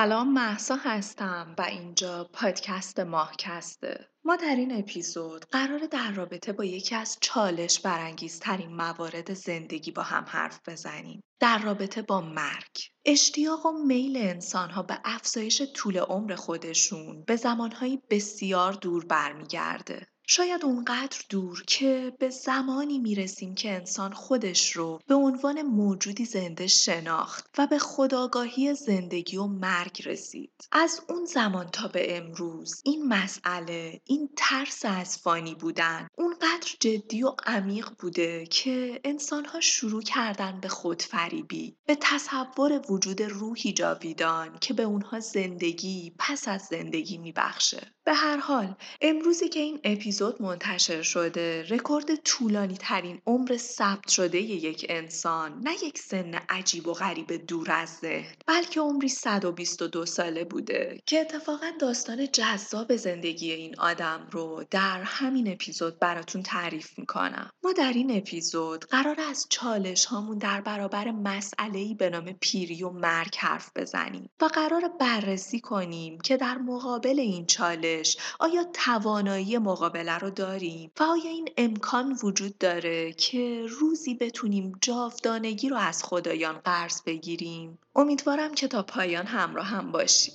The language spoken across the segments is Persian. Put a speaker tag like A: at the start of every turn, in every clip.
A: سلام محسا هستم و اینجا پادکست ماهکسته. ما در این اپیزود قرار در رابطه با یکی از چالش برانگیزترین موارد زندگی با هم حرف بزنیم. در رابطه با مرگ. اشتیاق و میل انسانها به افزایش طول عمر خودشون به زمانهایی بسیار دور برمیگرده. شاید اونقدر دور که به زمانی می‌رسیم که انسان خودش رو به عنوان موجودی زنده شناخت و به خداگاهی زندگی و مرگ رسید. از اون زمان تا به امروز این مسئله این ترس از فانی بودن اونقدر جدی و عمیق بوده که انسانها شروع کردن به خودفریبی به تصور وجود روحی جاویدان که به اونها زندگی پس از زندگی میبخشه. به هر حال امروزی که این اپیزود منتشر شده رکورد طولانی ترین عمر ثبت شده یک انسان نه یک سن عجیب و غریب دور از ذهن بلکه عمری 122 ساله بوده که اتفاقا داستان جذاب زندگی این آدم رو در همین اپیزود براتون تعریف می‌کنم. ما در این اپیزود قرار از چالش هامون در برابر مسئله به نام پیری و مرگ حرف بزنیم و قرار بررسی کنیم که در مقابل این چالش آیا توانایی مقابله رو داریم؟ و آیا این امکان وجود داره که روزی بتونیم جاودانگی رو از خدایان قرض بگیریم؟ امیدوارم که تا پایان همراه هم باشیم.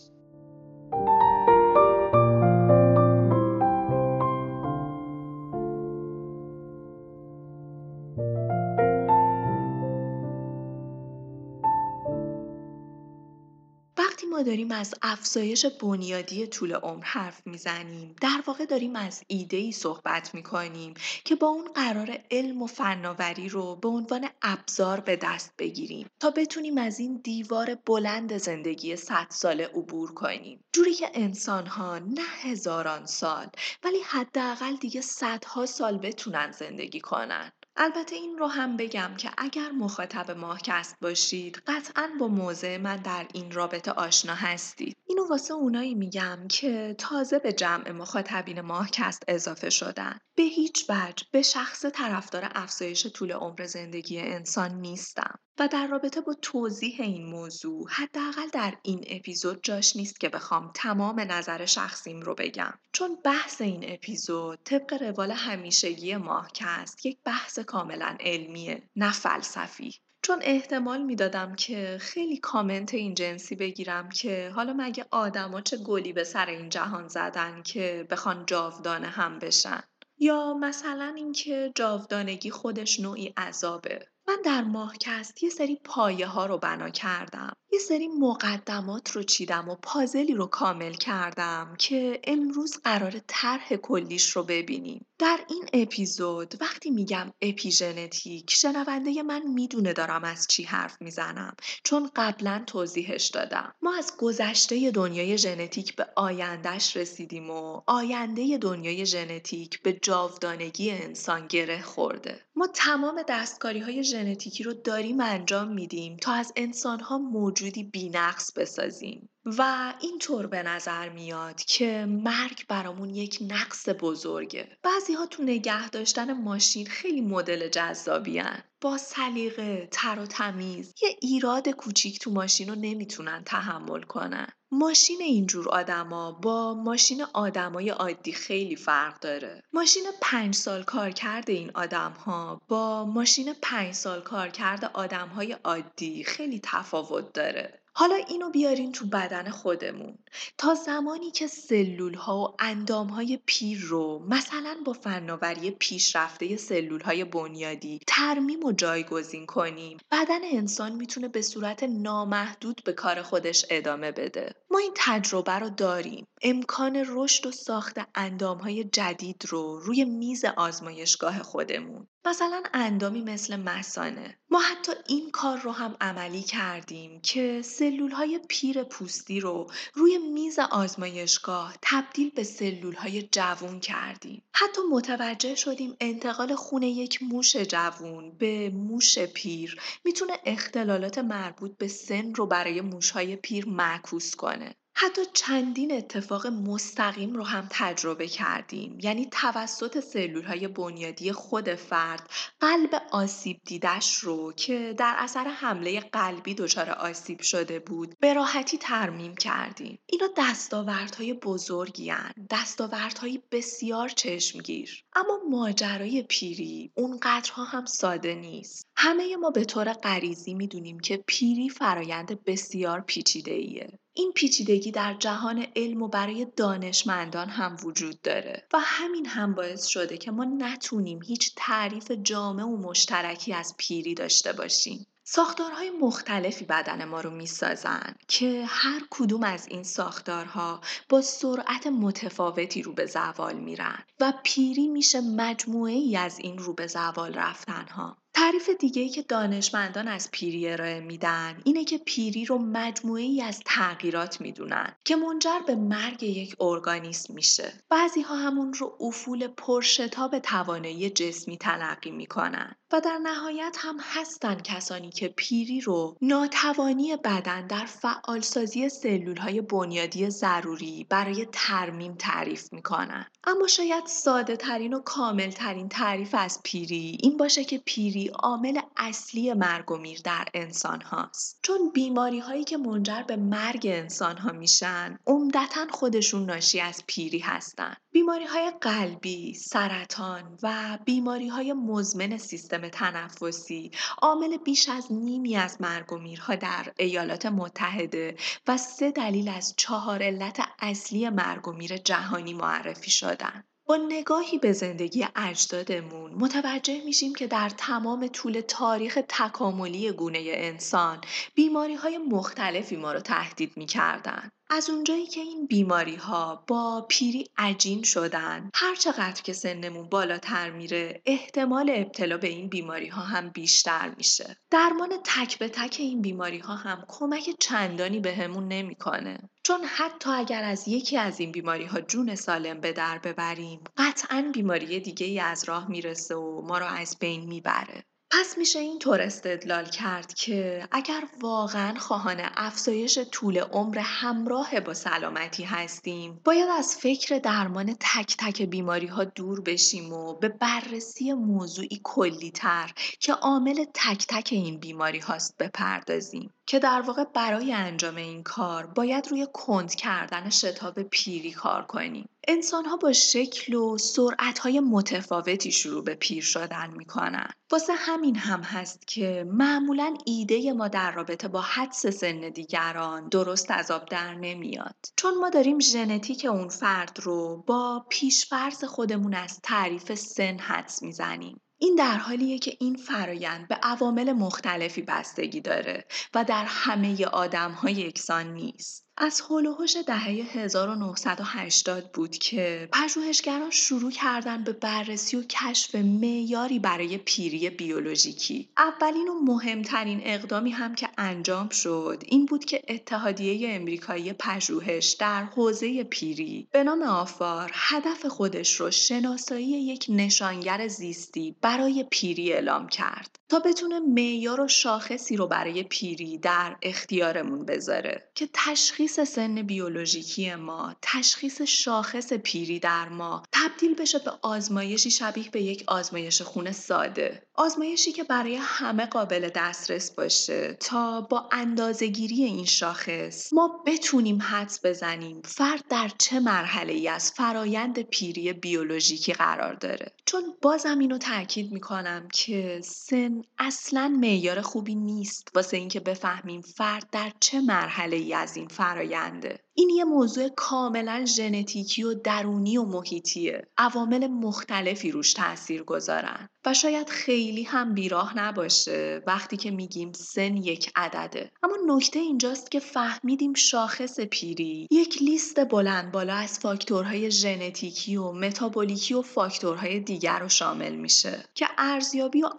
A: ما داریم از افزایش بنیادی طول عمر حرف می‌زنیم. در واقع داریم از ایده ای صحبت می‌کنیم که با اون قرار علم و فناوری رو به عنوان ابزار به دست بگیریم تا بتونیم از این دیوار بلند زندگی صد ساله عبور کنیم. جوری که انسان ها نه هزاران سال ولی حداقل دیگه صدها سال بتونن زندگی کنن. البته این رو هم بگم که اگر مخاطب ماهکست باشید قطعا با موضع من در این رابطه آشنا هستید. اینو واسه اونایی میگم که تازه به جمع مخاطبین ماهکست اضافه شدن. به هیچ وجه به شخص طرفدار افزایش طول عمر زندگی انسان نیستم. و در رابطه با توضیح این موضوع حداقل در این اپیزود جاش نیست که بخوام تمام نظر شخصیم رو بگم. چون بحث این اپیزود طبق روال همیشگی ماهکست یک بحث کاملا علمیه نه فلسفی. چون احتمال می‌دادم که خیلی کامنت این جنسی بگیرم که حالا مگه آدما چه گلی به سر این جهان زدن که بخوان جاودانه هم بشن؟ یا مثلا اینکه جاودانگی خودش نوعی عذابه. من در ماهکست یه سری پایه ها رو بنا کردم. یه سری مقدمات رو چیدم و پازلی رو کامل کردم که امروز قرار طرح کلیش رو ببینیم. در این اپیزود وقتی میگم اپیژنتیک شنونده من می‌دونه دارم از چی حرف می‌زنم چون قبلا توضیحش دادم. ما از گذشته دنیای ژنتیک به آیندهش رسیدیم و آینده دنیای ژنتیک به جاودانگی انسان گره خورده. ما تمام دستکاری های ژنتیکی رو داریم انجام میدیم تا از انسانها موجودی بینقص بسازیم. و اینطور به نظر میاد که مرگ برامون یک نقص بزرگه بعضی ها تو نگه داشتن ماشین خیلی مدل جذابی هن. با سلیقه تر و تمیز یه ایراد کوچیک تو ماشین رو نمی‌تونن تحمل کنن ماشین اینجور آدما با ماشین آدمای عادی خیلی فرق داره. ماشین پنج سال کار کرده این آدم ها با ماشین پنج سال کار کرده آدم های عادی خیلی تفاوت داره. حالا اینو بیارین تو بدن خودمون. تا زمانی که سلول ها و اندام های پیر رو مثلا با فناوری پیشرفته سلول های بنیادی ترمیم و جایگزین کنیم بدن انسان می‌تونه به صورت نامحدود به کار خودش ادامه بده. ما این تجربه رو داریم. امکان رشد و ساخت اندام های جدید رو روی میز آزمایشگاه خودمون. مثلا اندامی مثل مسانه ما حتی این کار رو هم عملی کردیم که سلول های پیر پوستی رو روی میز آزمایشگاه تبدیل به سلول های جوون کردیم. حتی متوجه شدیم انتقال خون یک موش جوون به موش پیر می‌تونه اختلالات مربوط به سن رو برای موش های پیر معکوس کنه. حتی چندین اتفاق مستقیم رو هم تجربه کردیم یعنی توسط سلول های بنیادی خود فرد قلب آسیب دیدش رو که در اثر حمله قلبی دچار آسیب شده بود به راحتی ترمیم کردیم اینا دستاوردهای بزرگی هن. دستاوردهای بسیار چشمگیر. اما ماجرای پیری اونقدرها هم ساده نیست همه ما به طور غریزی می‌دونیم که پیری فرایند بسیار پیچیده ایه این پیچیدگی در جهان علم و برای دانشمندان هم وجود داره و همین هم باعث شده که ما نتونیم هیچ تعریف جامع و مشترکی از پیری داشته باشیم. ساختارهای مختلفی بدن ما رو می‌سازن که هر کدوم از این ساختارها با سرعت متفاوتی رو به زوال میرن و پیری میشه مجموعه ای از این رو به زوال رفتنها. تعریف ای که دانشمندان از پیری ارائه میدن اینه که پیری رو مجموعه ای از تغییرات می‌دونن که منجر به مرگ یک ارگانیسم میشه. بعضی ها همون رو افول پرشتاب توانایی جسمی تلقی می‌کنن و در نهایت هم هستن کسانی که پیری رو ناتوانی بدن در فعالسازی سلول های بنیادی ضروری برای ترمیم تعریف می‌کنن. اما شاید ساده ترین و کامل ترین تعریف از پیری این باشه که پیری عامل اصلی مرگ و میر در انسان هاست چون بیماری هایی که منجر به مرگ انسان ها میشن عمدتا خودشون ناشی از پیری هستن بیماری های قلبی، سرطان و بیماری های مزمن سیستم تنفسی عامل بیش از نیمی از مرگ و میرها در ایالات متحده و سه دلیل از چهار علت اصلی مرگ و میر جهانی معرفی شدن. با نگاهی به زندگی اجدادمون متوجه میشیم که در تمام طول تاریخ تکاملی گونه انسان بیماری های مختلفی ما رو تهدید می‌کردن. از اونجایی که این بیماری ها با پیری عجین شدن هر چقدر که سنمون بالاتر میره احتمال ابتلا به این بیماری ها هم بیشتر میشه. درمان تک به تک این بیماری ها هم کمک چندانی بهمون به نمی‌کنه. چون حتی اگر از یکی از این بیماری ها جون سالم به در ببریم قطعا بیماری دیگه ای از راه می‌رسه و ما رو از بین می‌بره. پس میشه اینطور استدلال کرد که اگر واقعا خواهان افزایش طول عمر همراه با سلامتی هستیم باید از فکر درمان تک تک بیماری ها دور بشیم و به بررسی موضوعی کلی تر که عامل تک تک این بیماری هاست بپردازیم. که در واقع برای انجام این کار باید روی کند کردن شتاب پیری کار کنیم انسان ها با شکل و سرعت های متفاوتی شروع به پیر شدن می‌کنن. واسه همین هم هست که معمولا ایده ما در رابطه با حدس سن دیگران درست از آب در نمیاد. چون ما داریم ژنتیک اون فرد رو با پیشفرض خودمون از تعریف سن حدس می‌زنیم. این در حالیه که این فرایند به عوامل مختلفی بستگی داره و در همه آدم یکسان نیست. از هول دهه 1980 بود که پژوهشگران شروع کردن به بررسی و کشف معیاری برای پیری بیولوژیکی. اولین و مهمترین اقدامی هم که انجام شد این بود که اتحادیه امریکایی پژوهش در حوزه پیری به نام آفار هدف خودش رو شناسایی یک نشانگر زیستی برای پیری اعلام کرد تا بتونه معیار و شاخصی رو برای پیری در اختیارمون بذاره که تشخیص تشخیص سن بیولوژیکی ما تشخیص شاخص پیری در ما تبدیل بشه به آزمایشی شبیه به یک آزمایش خون ساده. آزمایشی که برای همه قابل دسترس باشه. تا با اندازهگیری این شاخص ما بتونیم حدس بزنیم فرد در چه مرحله ای از فرایند پیری بیولوژیکی قرار داره. چون بازم اینو تاکید می‌کنم که سن اصلا معیار خوبی نیست واسه اینکه بفهمیم فرد در چه مرحله ای از این فراینده این یه موضوع کاملا ژنتیکی و درونی و محیطیه. عوامل مختلفی روش تاثیر گذارن و شاید خیلی هم بیراه نباشه وقتی که میگیم سن یک عدده. اما نکته اینجاست که فهمیدیم شاخص پیری یک لیست بلند بالا از فاکتورهای ژنتیکی و متابولیکی و فاکتورهای دیگر رو شامل میشه که ارزیابی و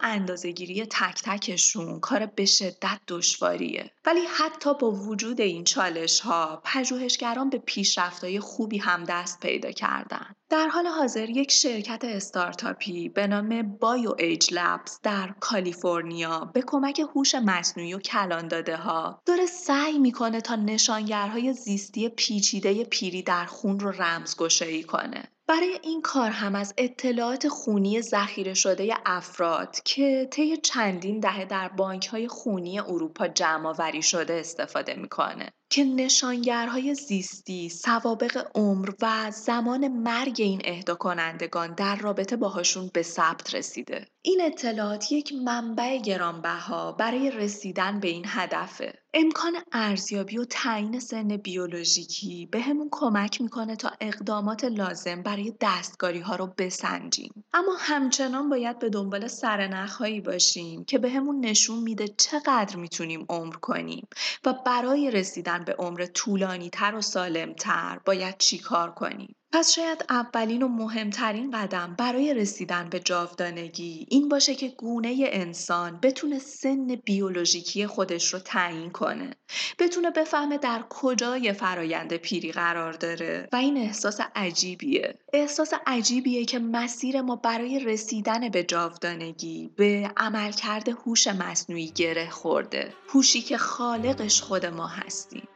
A: گیری تک تکشون کار به شدت دشواریه. ولی حتی با وجود این چالش ها پژوهشگران به پیشرفتهای خوبی هم دست پیدا کردن در حال حاضر یک شرکت استارتاپی به نام بایو ایج لبز در کالیفرنیا به کمک هوش مصنوعی و کلان داده ها داره سعی می‌کنه تا نشانگرهای زیستی پیچیده پیری در خون رو رمزگشایی کنه. برای این کار هم از اطلاعات خونی ذخیره شده افراد که طی چندین دهه در های خونی اروپا جمع شده استفاده می‌کنه. که نشانگرهای زیستی، سوابق عمر و زمان مرگ این اهدا کنندگان در رابطه باهاشون به ثبت رسیده. این اطلاعات یک منبع گرانبها برای رسیدن به این هدفه. امکان ارزیابی و تعیین سن بیولوژیکی به همون کمک می‌کنه تا اقدامات لازم برای دستگاری ها رو بسنجیم. اما همچنان باید به دنبال سرنخهایی باشیم که به همون نشون میده چقدر می‌تونیم عمر کنیم و برای رسیدن به عمر طولانی تر و سالم تر باید چیکار کنیم. پس شاید اولین و مهمترین قدم برای رسیدن به جاودانگی این باشه که گونه انسان بتونه سن بیولوژیکی خودش رو تعیین کنه. بتونه بفهمه در کجای فرایند پیری قرار داره و این احساس عجیبیه. احساس عجیبیه که مسیر ما برای رسیدن به جاودانگی به عملکرد هوش مصنوعی گره خورده. هوشی که خالقش خود ما هستیم.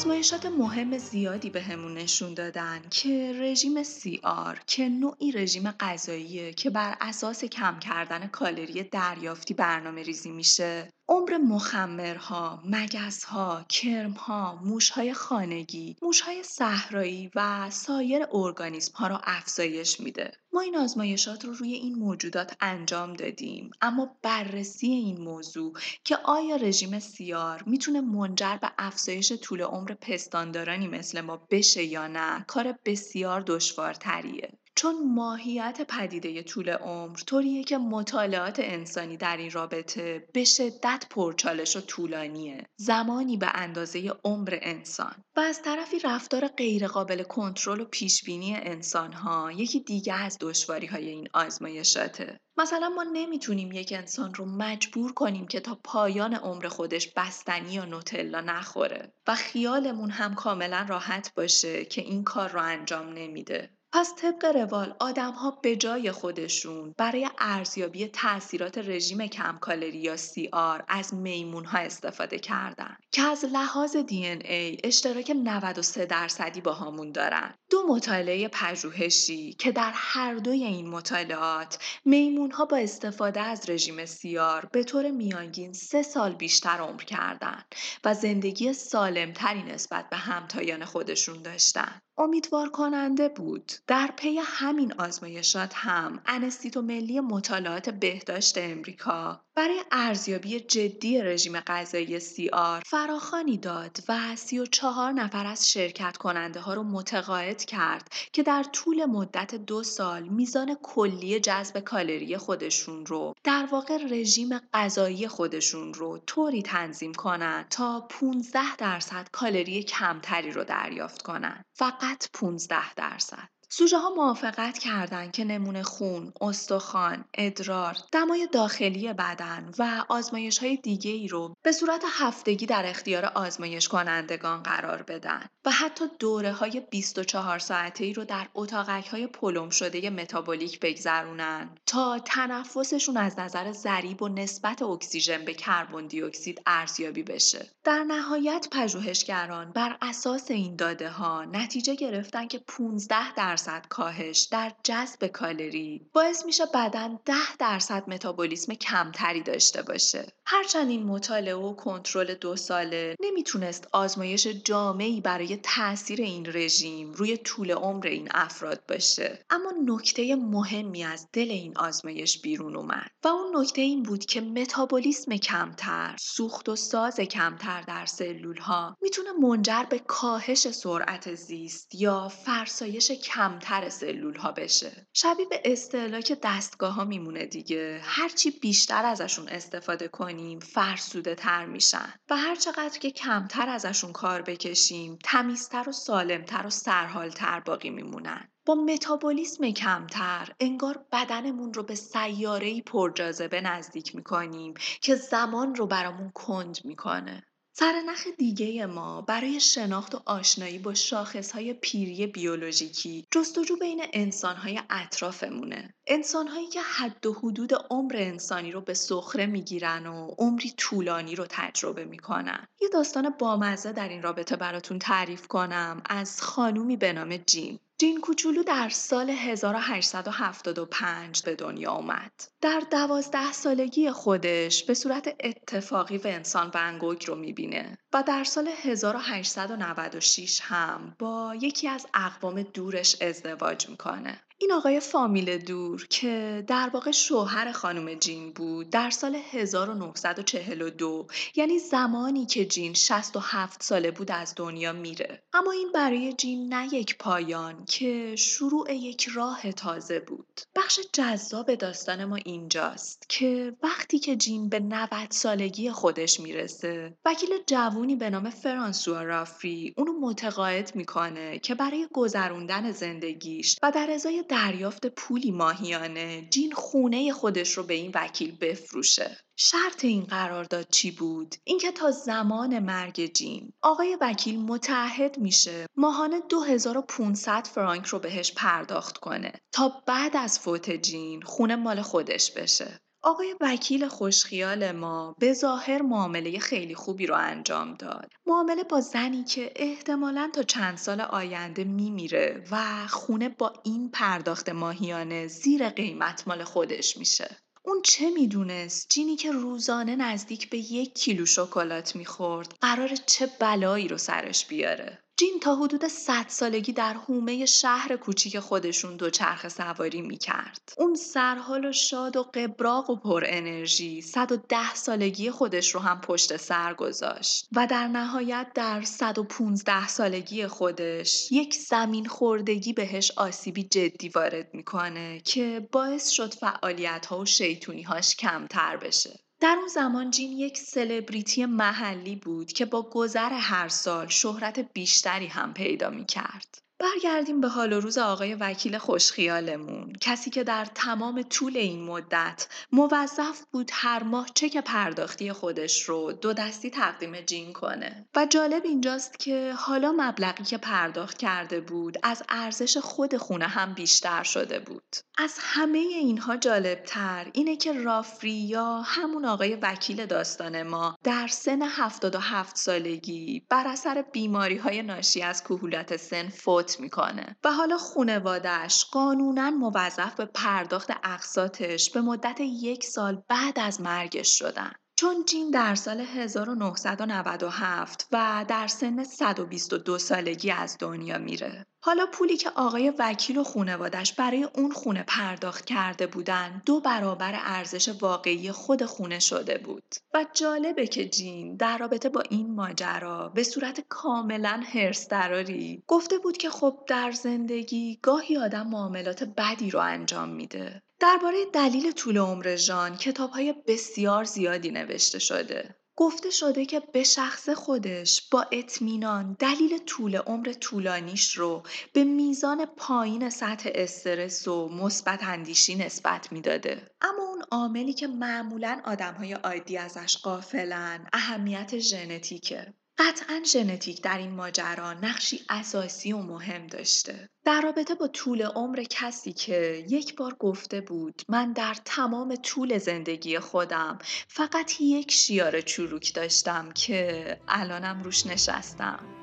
A: آزمایشات مهم زیادی به همون نشون دادن که رژیم آر که نوعی رژیم غذاییه که بر اساس کم کردن کالری دریافتی برنامه ریزی میشه. عمر مخمرها، مگسها، کرمها، موشهای خانگی، موشهای صحرایی و سایر ارگانیسم ها را افزایش میده. ما این آزمایشات رو روی این موجودات انجام دادیم اما بررسی این موضوع که آیا رژیم سیار می‌تونه منجر به افزایش طول عمر پستاندارانی مثل ما بشه یا نه کار بسیار دشوارتریه. چون ماهیت پدیده طول عمر طوریه که مطالعات انسانی در این رابطه به شدت پرچالش و طولانیه. زمانی به اندازه عمر انسان و از طرفی رفتار غیرقابل کنترل و پیشبینی انسانها یکی دیگه از دشواری های این آزمایشاته. مثلا ما نمی‌تونیم یک انسان رو مجبور کنیم که تا پایان عمر خودش بستنی یا نوتلا نخوره و خیالمون هم کاملا راحت باشه که این کار رو انجام نمیده. پس طبق روال ها به جای خودشون برای ارزیابی تاثیرات رژیم کم کالری یا CR از میمون ها استفاده کردن که از لحاظ DNA اشتراک 93 درصدی باهامون دارن دو مطالعه پژوهشی که در هر دوی این مطالعات میمون ها با استفاده از رژیم CR به طور میانگین سه سال بیشتر عمر کردند و زندگی سالمتری نسبت به همتایان خودشون داشتن. امیدوار کننده بود. در پی همین آزمایشات هم انستیتو ملی مطالعات بهداشت امریکا برای ارزیابی جدی رژیم غذایی آر فراخانی داد و 34 نفر از شرکت کننده ها رو متقاعد کرد که در طول مدت دو سال میزان کلی جذب کالری خودشون رو در واقع رژیم غذایی خودشون رو طوری تنظیم کنند تا 15 درصد کالری کمتری رو دریافت کنند. فقط 15 درصد. سوژه ها موافقت کردند که نمونه خون، استخوان، ادرار، دمای داخلی بدن و آزمایش های دیگه ای رو به صورت هفتگی در اختیار آزمایش کنندگان قرار بدن و حتی دوره های 24 ساعته ای رو در اتاقک های پلم شده متابولیک بگذرونن تا تنفسشون از نظر ضریب و نسبت اکسیژن به کربن دی اکسید ارزیابی بشه. در نهایت پژوهشگران بر اساس این داده ها نتیجه گرفتن که 15 درصد درصد کاهش در جذب کالری باعث میشه بدن 10 درصد متابولیسم کمتری داشته باشه. هرچند این مطالعه و کنترل دو ساله نمی‌تونست آزمایش جامعی برای تاثیر این رژیم روی طول عمر این افراد باشه اما نکته مهمی از دل این آزمایش بیرون اومد و اون نکته این بود که متابولیسم کمتر سوخت و ساز کمتر در سلول ها می‌تونه منجر به کاهش سرعت زیست یا فرسایش کمتر سلول ها بشه. شبیه به استهلاک دستگاه ها میمونه دیگه. هرچی بیشتر ازشون استفاده کنیم فرسوده تر میشن. و هر چقدر که کمتر ازشون کار بکشیم تمیزتر و سالمتر و سرحالتر باقی میمونن. با متابولیسم کمتر انگار بدنمون رو به سیاره‌ای پرجاذبه نزدیک می‌کنیم که زمان رو برامون کند می‌کنه. سرنخ دیگه ما برای شناخت و آشنایی با شاخصهای پیری بیولوژیکی جستجو بین انسانهای اطرافمونه. انسانهایی که حد و حدود عمر انسانی رو به سخره می‌گیرن و عمری طولانی رو تجربه می‌کنن. یه داستان بامزه در این رابطه براتون تعریف کنم از خانومی به نام جیم. جین کوچولو در سال 1875 به دنیا آمد. در دوازده سالگی خودش به صورت اتفاقی ونسان ونگوگ رو می‌بینه و در سال 1896 هم با یکی از اقوام دورش ازدواج می‌کنه. این آقای فامیل دور که در واقع شوهر خانم جین بود در سال 1942 یعنی زمانی که جین 67 ساله بود از دنیا میره. اما این برای جین نه یک پایان که شروع یک راه تازه بود. بخش جذاب داستان ما اینجاست که وقتی که جین به 90 سالگی خودش می‌رسه وکیل جوونی به نام فرانسوا رافی اونو متقاعد می‌کنه که برای گذروندن زندگیش و در ازای دریافت پولی ماهیانه جین خونه خودش رو به این وکیل بفروشه. شرط این قرارداد چی بود؟ اینکه تا زمان مرگ جین آقای وکیل متعهد میشه ماهانه 2500 فرانک رو بهش پرداخت کنه تا بعد از فوت جین خونه مال خودش بشه. آقای وکیل خوشخیال ما به ظاهر معامله خیلی خوبی رو انجام داد. معامله با زنی که احتمالا تا چند سال آینده میمیره و خونه با این پرداخت ماهیانه زیر قیمت مال خودش میشه. اون چه می‌دونست جینی که روزانه نزدیک به یک کیلو شکلات می‌خورد قرار چه بلایی رو سرش بیاره جین تا حدود 100 سالگی در حومه شهر کوچیک خودشون دوچرخه سواری می‌کرد. اون سرحال و شاد و قبراق و پر انرژی 110 سالگی خودش رو هم پشت سر گذاشت و در نهایت در 115 سالگی خودش یک زمین خوردگی بهش آسیبی جدی وارد می‌کنه که باعث شد فعالیت ها و شیطونی هاش کمتر بشه. در اون زمان جین یک سلبریتی محلی بود که با گذر هر سال شهرت بیشتری هم پیدا می کرد. برگردیم به حال و روز آقای وکیل خوشخیالمون. کسی که در تمام طول این مدت موظف بود هر ماه چک پرداختی خودش رو دو دستی تقدیم جین کنه. و جالب اینجاست که حالا مبلغی که پرداخت کرده بود از ارزش خود خونه هم بیشتر شده بود. از همه اینها جالبتر اینه که رافری یا همون آقای وکیل داستان ما در سن 77 سالگی بر اثر بیماری های ناشی از کهولت سن فوت می‌کنه و حالا خونوادش قانونا موظف به پرداخت اقساطش به مدت یک سال بعد از مرگش شدن. چون جین در سال 1997 و در سن 122 سالگی از دنیا میره. حالا پولی که آقای وکیل و خونوادش برای اون خونه پرداخت کرده بودن دو برابر ارزش واقعی خود خونه شده بود و جالبه که جین در رابطه با این ماجرا به صورت کاملا هرس دراری گفته بود که خب در زندگی گاهی آدم معاملات بدی رو انجام میده درباره دلیل طول عمر ژان کتابهای بسیار زیادی نوشته شده. گفته شده که به شخص خودش با اطمینان دلیل طول عمر طولانیش رو به میزان پایین سطح استرس و مثبت اندیشی نسبت می‌داده. اما اون عاملی که معمولا آدمهای عادی ازش قافلن اهمیت ژنتیکه. قطعا ژنتیک در این ماجرا نقشی اساسی و مهم داشته. در رابطه با طول عمر کسی که یک بار گفته بود من در تمام طول زندگی خودم فقط یک شیار چروک داشتم که الانم روش نشستم.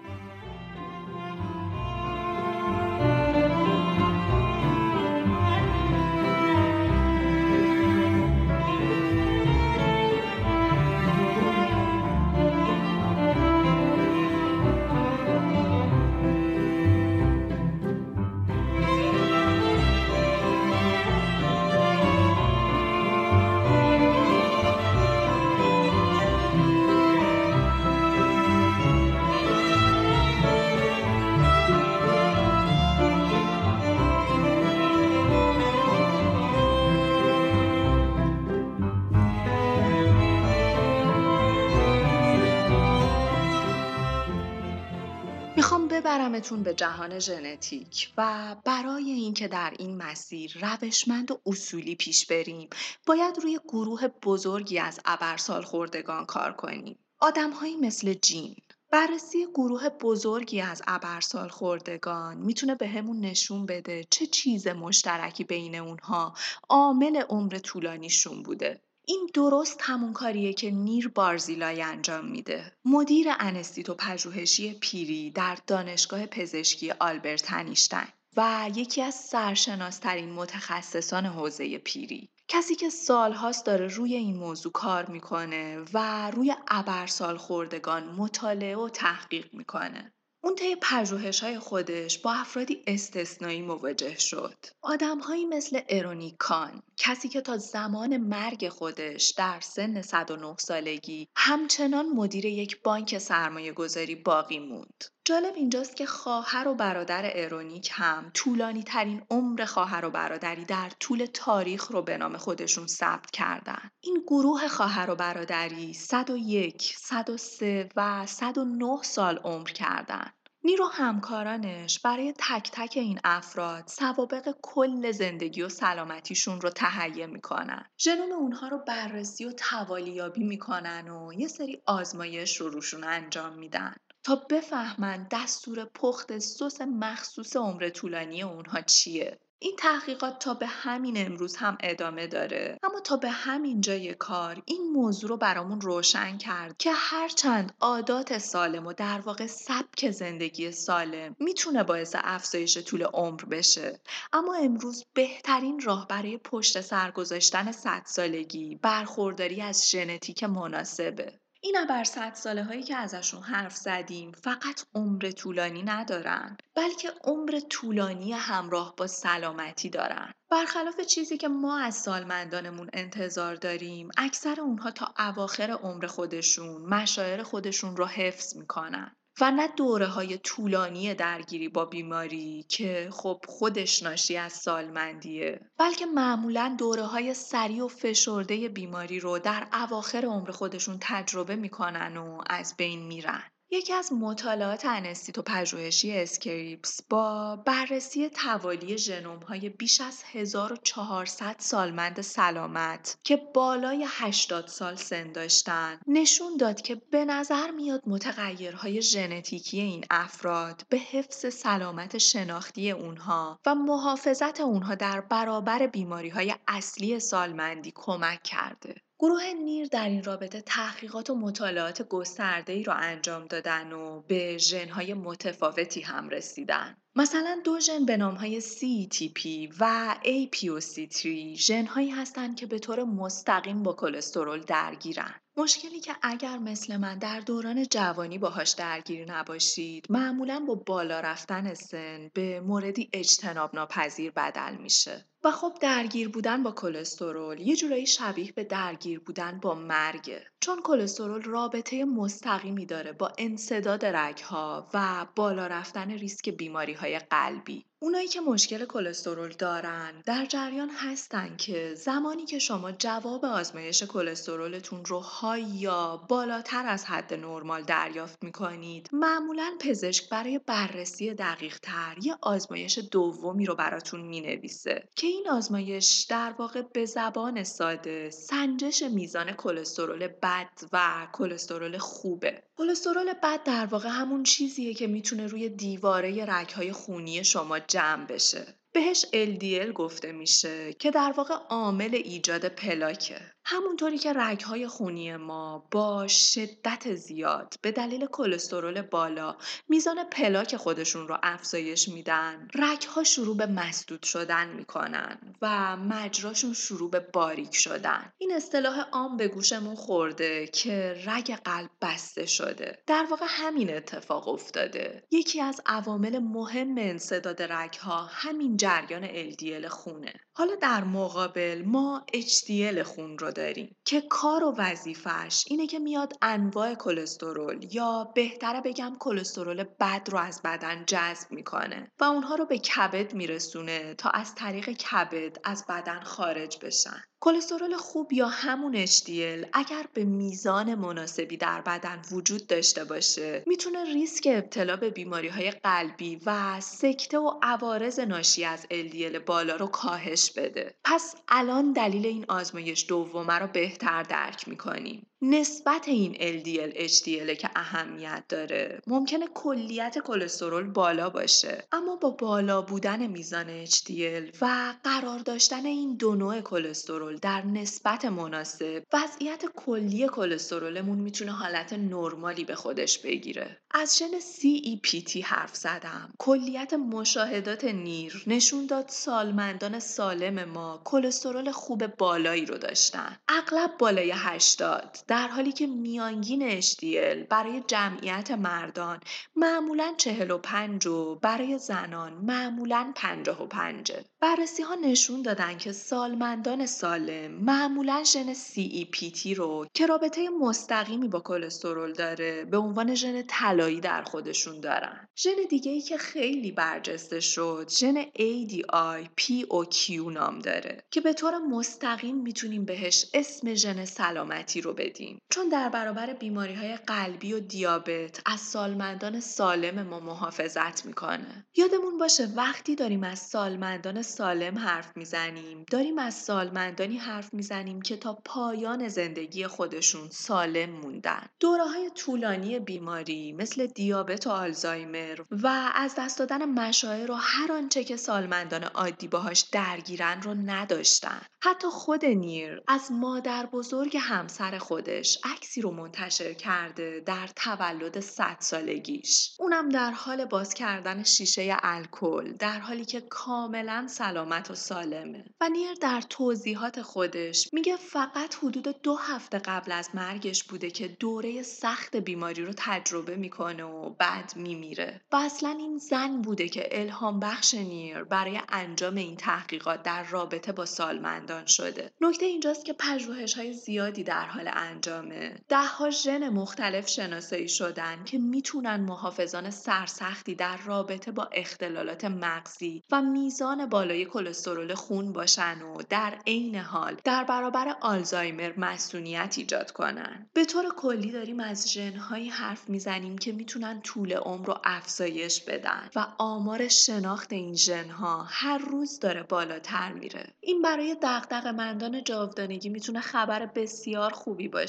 A: میبرمتون به جهان ژنتیک و برای اینکه در این مسیر روشمند و اصولی پیش بریم باید روی گروه بزرگی از ابرسال خوردگان کار کنیم آدمهایی مثل جین بررسی گروه بزرگی از ابرسال خوردگان می‌تونه به همون نشون بده چه چیز مشترکی بین اونها عامل عمر طولانیشون بوده. این درست همون کاریه که نیر بارزیلای انجام میده. مدیر انستیتو پژوهشی پیری در دانشگاه پزشکی آلبرت هنیشتین و یکی از سرشناسترین متخصصان حوزه پیری. کسی که سالهاست داره روی این موضوع کار می‌کنه و روی ابرسال خوردگان مطالعه و تحقیق می‌کنه. اون طی های خودش با افرادی استثنایی مواجه شد. آدمهایی مثل ارونیکان، کسی که تا زمان مرگ خودش در سن 109 سالگی همچنان مدیر یک بانک سرمایه گذاری باقی موند. جالب اینجاست که خواهر و برادر ارونیک هم طولانی ترین عمر خواهر و برادری در طول تاریخ رو به نام خودشون ثبت کردن. این گروه خواهر و برادری 101, 103 و 109 سال عمر کردند. نیرو همکارانش برای تک تک این افراد سوابق کل زندگی و سلامتیشون رو تهیه می‌کنن. ژنوم اونها رو بررسی و توالیابی می‌کنن و یه سری آزمایش رو روشون انجام میدن. تا بفهمن دستور پخت سس مخصوص عمر طولانی اونها چیه. این تحقیقات تا به همین امروز هم ادامه داره. اما تا به همین جای کار این موضوع رو برامون روشن کرد که هرچند عادات سالم و در واقع سبک زندگی سالم می‌تونه باعث افزایش طول عمر بشه. اما امروز بهترین راه برای پشت سر گذاشتن صد سالگی برخورداری از ژنتیک مناسبه. این ابر صد ساله هایی که ازشون حرف زدیم فقط عمر طولانی ندارن بلکه عمر طولانی همراه با سلامتی دارن. برخلاف چیزی که ما از سالمندانمون انتظار داریم اکثر اونها تا اواخر عمر خودشون مشاعر خودشون رو حفظ می‌کنن. و نه دوره های طولانی درگیری با بیماری که خب خودش ناشی از سالمندیه بلکه معمولا دوره های سریع و فشرده بیماری رو در اواخر عمر خودشون تجربه می‌کنن و از بین میرن. یکی از مطالعات انستیتو پژوهشی اسکریپس با بررسی توالی ژنوم های بیش از 1400 سالمند سلامت که بالای 80 سال سن داشتن نشون داد که به نظر میاد متغیرهای ژنتیکی این افراد به حفظ سلامت شناختی اونها و محافظت اونها در برابر بیماری های اصلی سالمندی کمک کرده. گروه نیر در این رابطه تحقیقات و مطالعات ای را انجام دادن و به ژنهای متفاوتی هم رسیدن. مثلا دو ژن به نامهای CETP و APOC3 ژنهایی هستند که به طور مستقیم با کلسترول درگیرن. مشکلی که اگر مثل من در دوران جوانی باهاش درگیر نباشید معمولا با بالا رفتن سن به موردی اجتناب ناپذیر بدل میشه. و خب درگیر بودن با کلسترول یه جورایی شبیه به درگیر بودن با مرگه چون کلسترول رابطه مستقیمی داره با انصداد رگها و بالا رفتن ریسک بیماری های قلبی. اونایی که مشکل کلسترول دارن در جریان هستن که زمانی که شما جواب آزمایش کلسترولتون رو های یا بالاتر از حد نرمال دریافت می‌کنید معمولا پزشک برای بررسی دقیق تر یه آزمایش دومی رو براتون می‌نویسه که این آزمایش در واقع به زبان ساده سنجش میزان کلسترول بد و کلسترول خوبه. کلسترول بد در واقع همون چیزیه که می‌تونه روی دیواره رگهای خونی شما جمع بشه. بهش LDL گفته میشه که در واقع عامل ایجاد پلاکه. همونطوری که رگهای خونی ما با شدت زیاد به دلیل کلسترول بالا میزان پلاک خودشون رو افزایش میدن رگها شروع به مسدود شدن می‌کنن و مجراشون شروع به باریک شدن. این اصطلاح عام به گوشمون خورده که رگ قلب بسته شده. در واقع همین اتفاق افتاده. یکی از عوامل مهم انصداد رگها همین جریان LDL خونه. حالا در مقابل ما HDL خون رو داریم که کار و وظیفش اینه که میاد انواع کلسترول یا بهتره بگم کلسترول بد رو از بدن جذب می‌کنه و اونها رو به کبد میرسونه تا از طریق کبد از بدن خارج بشن. کلسترول خوب یا همون HDL اگر به میزان مناسبی در بدن وجود داشته باشه می‌تونه ریسک ابتلا به بیماری های قلبی و سکته و عوارض ناشی از LDL بالا رو کاهش بده. پس الان دلیل این آزمایش دومه رو بهتر درک می‌کنیم. نسبت این LDL HDL که اهمیت داره ممکنه کلیت کلسترول بالا باشه. اما با بالا بودن میزان HDL و قرار داشتن این دو نوع کلسترول در نسبت مناسب وضعیت کلی کلسترولمون می‌تونه حالت نرمالی به خودش بگیره. از ژن CEPT حرف زدم. کلیت مشاهدات نیر نشون داد سالمندان سالم ما کلسترول خوب بالایی رو داشتن. اغلب بالای 80 در حالی که میانگین HDL برای جمعیت مردان معمولا 45 و برای زنان معمولا 55 بررسی ها نشون دادن که سالمندان سالم معمولا ژن CEPT رو که رابطه مستقیمی با کلسترول داره به عنوان ژن طلایی در خودشون دارن. ژن دیگه ای که خیلی برجسته شد ژن ADI POQ نام داره که به طور مستقیم می‌تونیم بهش اسم ژن سلامتی رو بدیم چون در برابر بیماری های قلبی و دیابت از سالمندان سالم ما محافظت می‌کنه. یادمون باشه وقتی داریم از سالمندان سالم حرف می‌زنیم. داریم از سالمندانی حرف می‌زنیم که تا پایان زندگی خودشون سالم موندن. دوره های طولانی بیماری مثل دیابت و آلزایمر و از دست دادن مشاعر و هر آنچه که سالمندان عادی باهاش درگیرن رو نداشتن. حتی خود نیر از مادر بزرگ همسر خودش عکسی رو منتشر کرده در تولد 100 سالگیش. اونم در حال باز کردن شیشه الکل در حالی که کاملا سلامت و سالمه. و نیر در توضیحات خودش میگه فقط حدود دو هفته قبل از مرگش بوده که دوره سخت بیماری رو تجربه می‌کنه و بعد میمیره. و اصلا این زن بوده که الهام بخش نیر برای انجام این تحقیقات در رابطه با سالمندان شده. نکته اینجاست که پژوهش های زیادی در حال انجامه. ده ها ژن مختلف شناسایی شدن که می‌تونن محافظان سرسختی در رابطه با اختلالات مغزی و میزان بالای کلسترول خون باشن و در عین حال در برابر آلزایمر مسئولیت ایجاد کنن. به طور کلی داریم از ژنهایی حرف می‌زنیم که می‌تونن طول عمر رو افزایش بدن و آمار شناخت این ژنها هر روز داره بالاتر میره. این برای دغدغه مندان جاودانگی می‌تونه خبر بسیار خوبی باشه.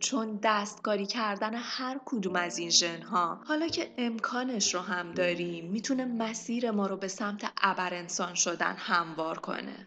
A: چون دستکاری کردن هر کدوم از این ژنها. حالا که امکانش رو هم داریم می‌تونه مسیر ما رو به سمت ابر انسان شدن هموار کنه.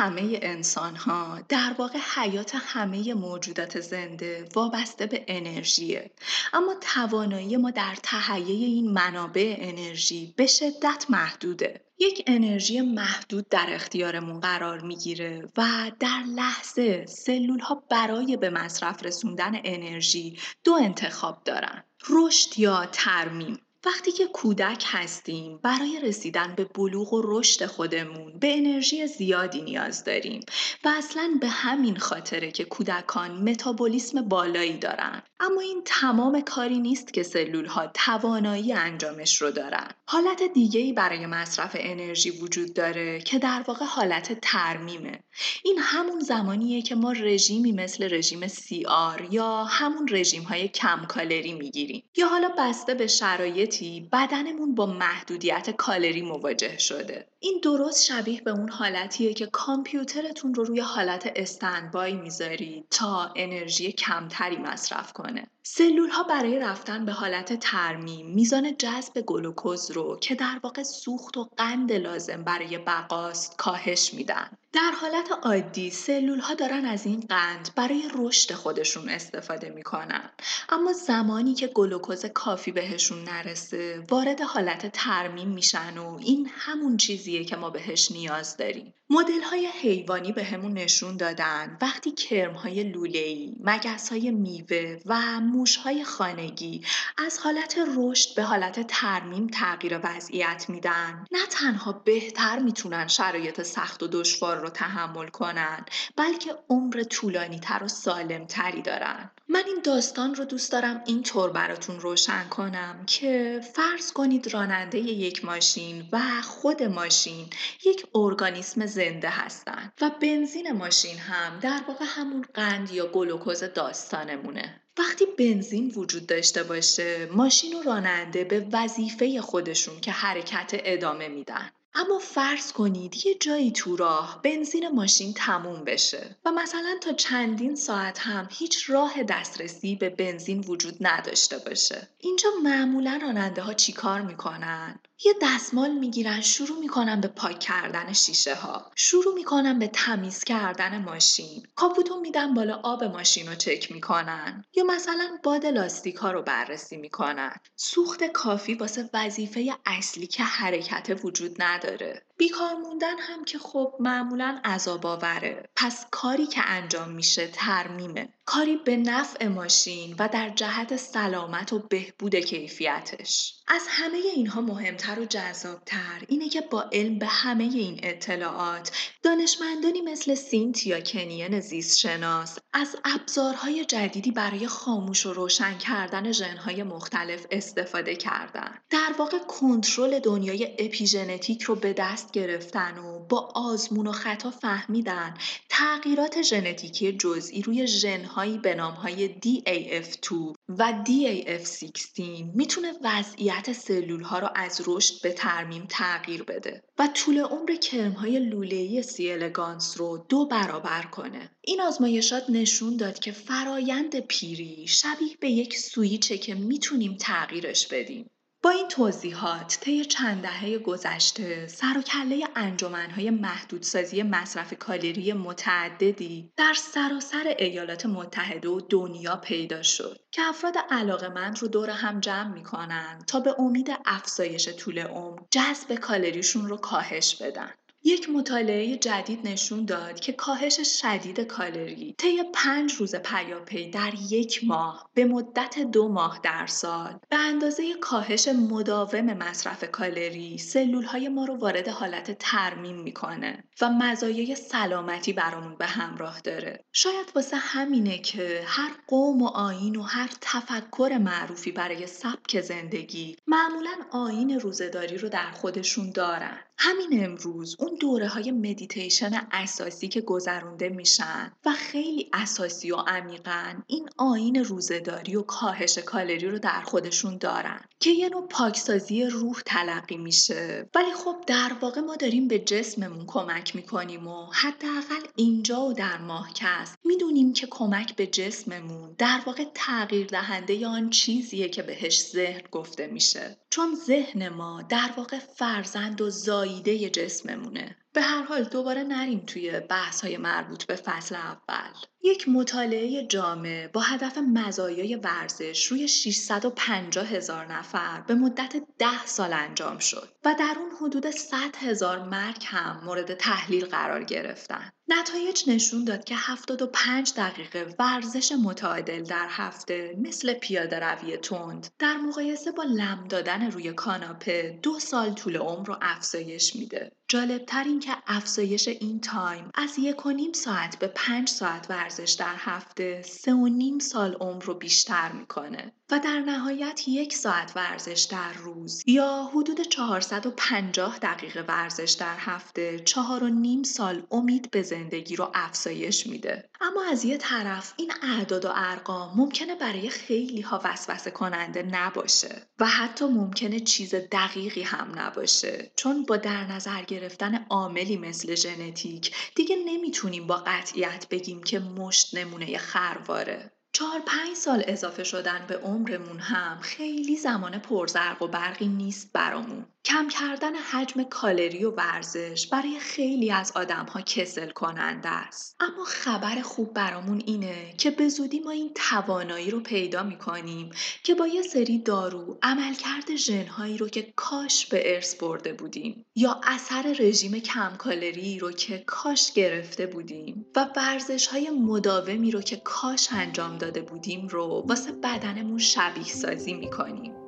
A: همه انسان ها در واقع حیات همه موجودات زنده وابسته به انرژیه. اما توانایی ما در تهیه این منابع انرژی به شدت محدوده. یک انرژی محدود در اختیارمون قرار می‌گیره و در لحظه سلول ها برای به مصرف رسوندن انرژی دو انتخاب دارن رشد یا ترمیم. وقتی که کودک هستیم برای رسیدن به بلوغ و رشد خودمون به انرژی زیادی نیاز داریم و اصلا به همین خاطره که کودکان متابولیسم بالایی دارن. اما این تمام کاری نیست که سلول ها توانایی انجامش رو دارن. حالت دیگه ای برای مصرف انرژی وجود داره که در واقع حالت ترمیمه. این همون زمانیه که ما رژیمی مثل رژیم CR یا همون رژیم های کم کالری می‌گیریم. یا حالا بسته به شرایط بدنمون با محدودیت کالری مواجه شده. این درست شبیه به اون حالتیه که کامپیوترتون رو روی حالت standby می‌ذارید تا انرژی کمتری مصرف کنه. سلول ها برای رفتن به حالت ترمیم میزان جذب گلوکوز رو که در واقع سوخت و قند لازم برای بقاست کاهش میدن. در حالت عادی سلول ها دارن از این قند برای رشد خودشون استفاده می‌کنن اما زمانی که گلوکوز کافی بهشون نرسه وارد حالت ترمیم میشن و این همون چیزیه که ما بهش نیاز داریم. مدل های حیوانی به همون نشون دادن. وقتی کرم های لوله‌ای، مگس های میوه و موش های خانگی از حالت رشد به حالت ترمیم تغییر وضعیت میدن نه تنها بهتر می‌تونن شرایط سخت و دشوار رو تحمل کنن بلکه عمر طولانی تر و سالم تری دارن. من این داستان رو دوست دارم اینطور براتون روشن کنم که فرض کنید راننده یک ماشین و خود ماشین یک ارگانیسم زنده هستن و بنزین ماشین هم در واقع همون قند یا گلوکوز داستانمونه وقتی بنزین وجود داشته باشه ماشین و راننده به وظیفه خودشون که حرکت ادامه میدن اما فرض کنید یه جایی تو راه بنزین ماشین تموم بشه و مثلا تا چندین ساعت هم هیچ راه دسترسی به بنزین وجود نداشته باشه. اینجا معمولا راننده ها چیکار می‌کنن؟ یه دستمال می‌گیرن شروع می‌کنن به پاک کردن شیشه ها شروع می‌کنن به تمیز کردن ماشین. کاپوتو میدن بالا آب ماشین رو چک می‌کنن. یا مثلا باد لاستیک ها رو بررسی می‌کنن. سوخت کافی واسه وظیفه اصلی که حرکت وجود نداره. بیکار موندن هم که خب معمولا عذاب آوره پس کاری که انجام میشه ترمیمه. کاری به نفع ماشین و در جهت سلامت و بهبود کیفیتش. از همه اینها مهمتر و جذابتر اینه که با علم به همه این اطلاعات دانشمندانی مثل سینتیا کنین زیستشناس از ابزارهای جدیدی برای خاموش و روشن کردن ژنهای مختلف استفاده کردند. در واقع کنترل دنیای اپیژنتیک رو به دست گرفتن و با آزمون و خطا فهمیدن تغییرات ژنتیکی جزئی روی ژنهایی به نامهای DAF2 و DAF16 می‌تونه وضعیت سلول ها رو از رشد به ترمیم تغییر بده و طول عمر کرمهای لوله‌ای سی الگانس رو دو برابر کنه. این آزمایشات نشون داد که فرایند پیری شبیه به یک سویچه که می‌تونیم تغییرش بدیم. با این توضیحات طی چند دهه گذشته سر و کله انجمنهای محدودسازی مصرف کالری متعددی در سراسر ایالات متحده و دنیا پیدا شد که افراد علاقمند رو دور هم جمع می‌کنن تا به امید افزایش طول عمر جذب کالریشون رو کاهش بدن. یک مطالعه جدید نشون داد که کاهش شدید کالری طی پنج روز پیاپی در یک ماه به مدت دو ماه در سال به اندازه کاهش مداوم مصرف کالری سلول های ما رو وارد حالت ترمیم می‌کنه و مزایای سلامتی برامون به همراه داره. شاید واسه همینه که هر قوم و آیین و هر تفکر معروفی برای سبک زندگی معمولا آیین روزه‌داری رو در خودشون دارن. همین امروز اون دوره های مدیتیشن اساسی که گذرونده میشن و خیلی اساسی و عمیقن این آیین روزه‌داری و کاهش کالری رو در خودشون دارن که یه نوع پاکسازی روح تلقی میشه. ولی خب در واقع ما داریم به جسممون کمک می‌کنیم و حداقل اینجا و در ماهکست می‌دونیم که کمک به جسممون در واقع تغییر دهنده آن چیزیه که بهش ذهن گفته میشه. چون ذهن ما در واقع فرزند و زاییده جسممونه به هر حال دوباره نریم توی بحث های مربوط به فصل اول یک مطالعه جامع با هدف مزایای ورزش روی 650 هزار نفر به مدت 10 سال انجام شد و در اون حدود 100 هزار مرگ هم مورد تحلیل قرار گرفتن. نتایج نشون داد که 75 دقیقه ورزش متعادل در هفته مثل پیاده روی تند در مقایسه با لم دادن روی کاناپه دو سال طول عمر رو افزایش میده. جالبتر این که افزایش این time از یک و نیم ساعت به پنج ساعت ورزش در هفته سه و نیم سال عمر رو بیشتر می‌کنه و در نهایت یک ساعت ورزش در روز یا حدود 450 دقیقه ورزش در هفته چهار و نیم سال امید به زندگی رو افزایش میده. اما از یه طرف این اعداد و ارقام ممکنه برای خیلی ها وسوسه کننده نباشه و حتی ممکنه چیز دقیقی هم نباشه. چون با در نظر گرفتن عاملی مثل ژنتیک دیگه نمی‌تونیم با قطعیت بگیم که مشت نمونه خرواره. چهار پنج سال اضافه شدن به عمرمون هم خیلی زمان پرزرق و برقی نیست برامون. کم کردن حجم کالری و ورزش برای خیلی از آدم ها کسل کننده است. اما خبر خوب برامون اینه که به زودی ما این توانایی رو پیدا می‌کنیم که با یه سری دارو عملکرد ژنهایی رو که کاش به ارث برده بودیم یا اثر رژیم کم کالری رو که کاش گرفته بودیم و ورزش های مداومی رو که کاش انجام داده بودیم رو واسه بدنمون شبیه سازی می‌کنیم.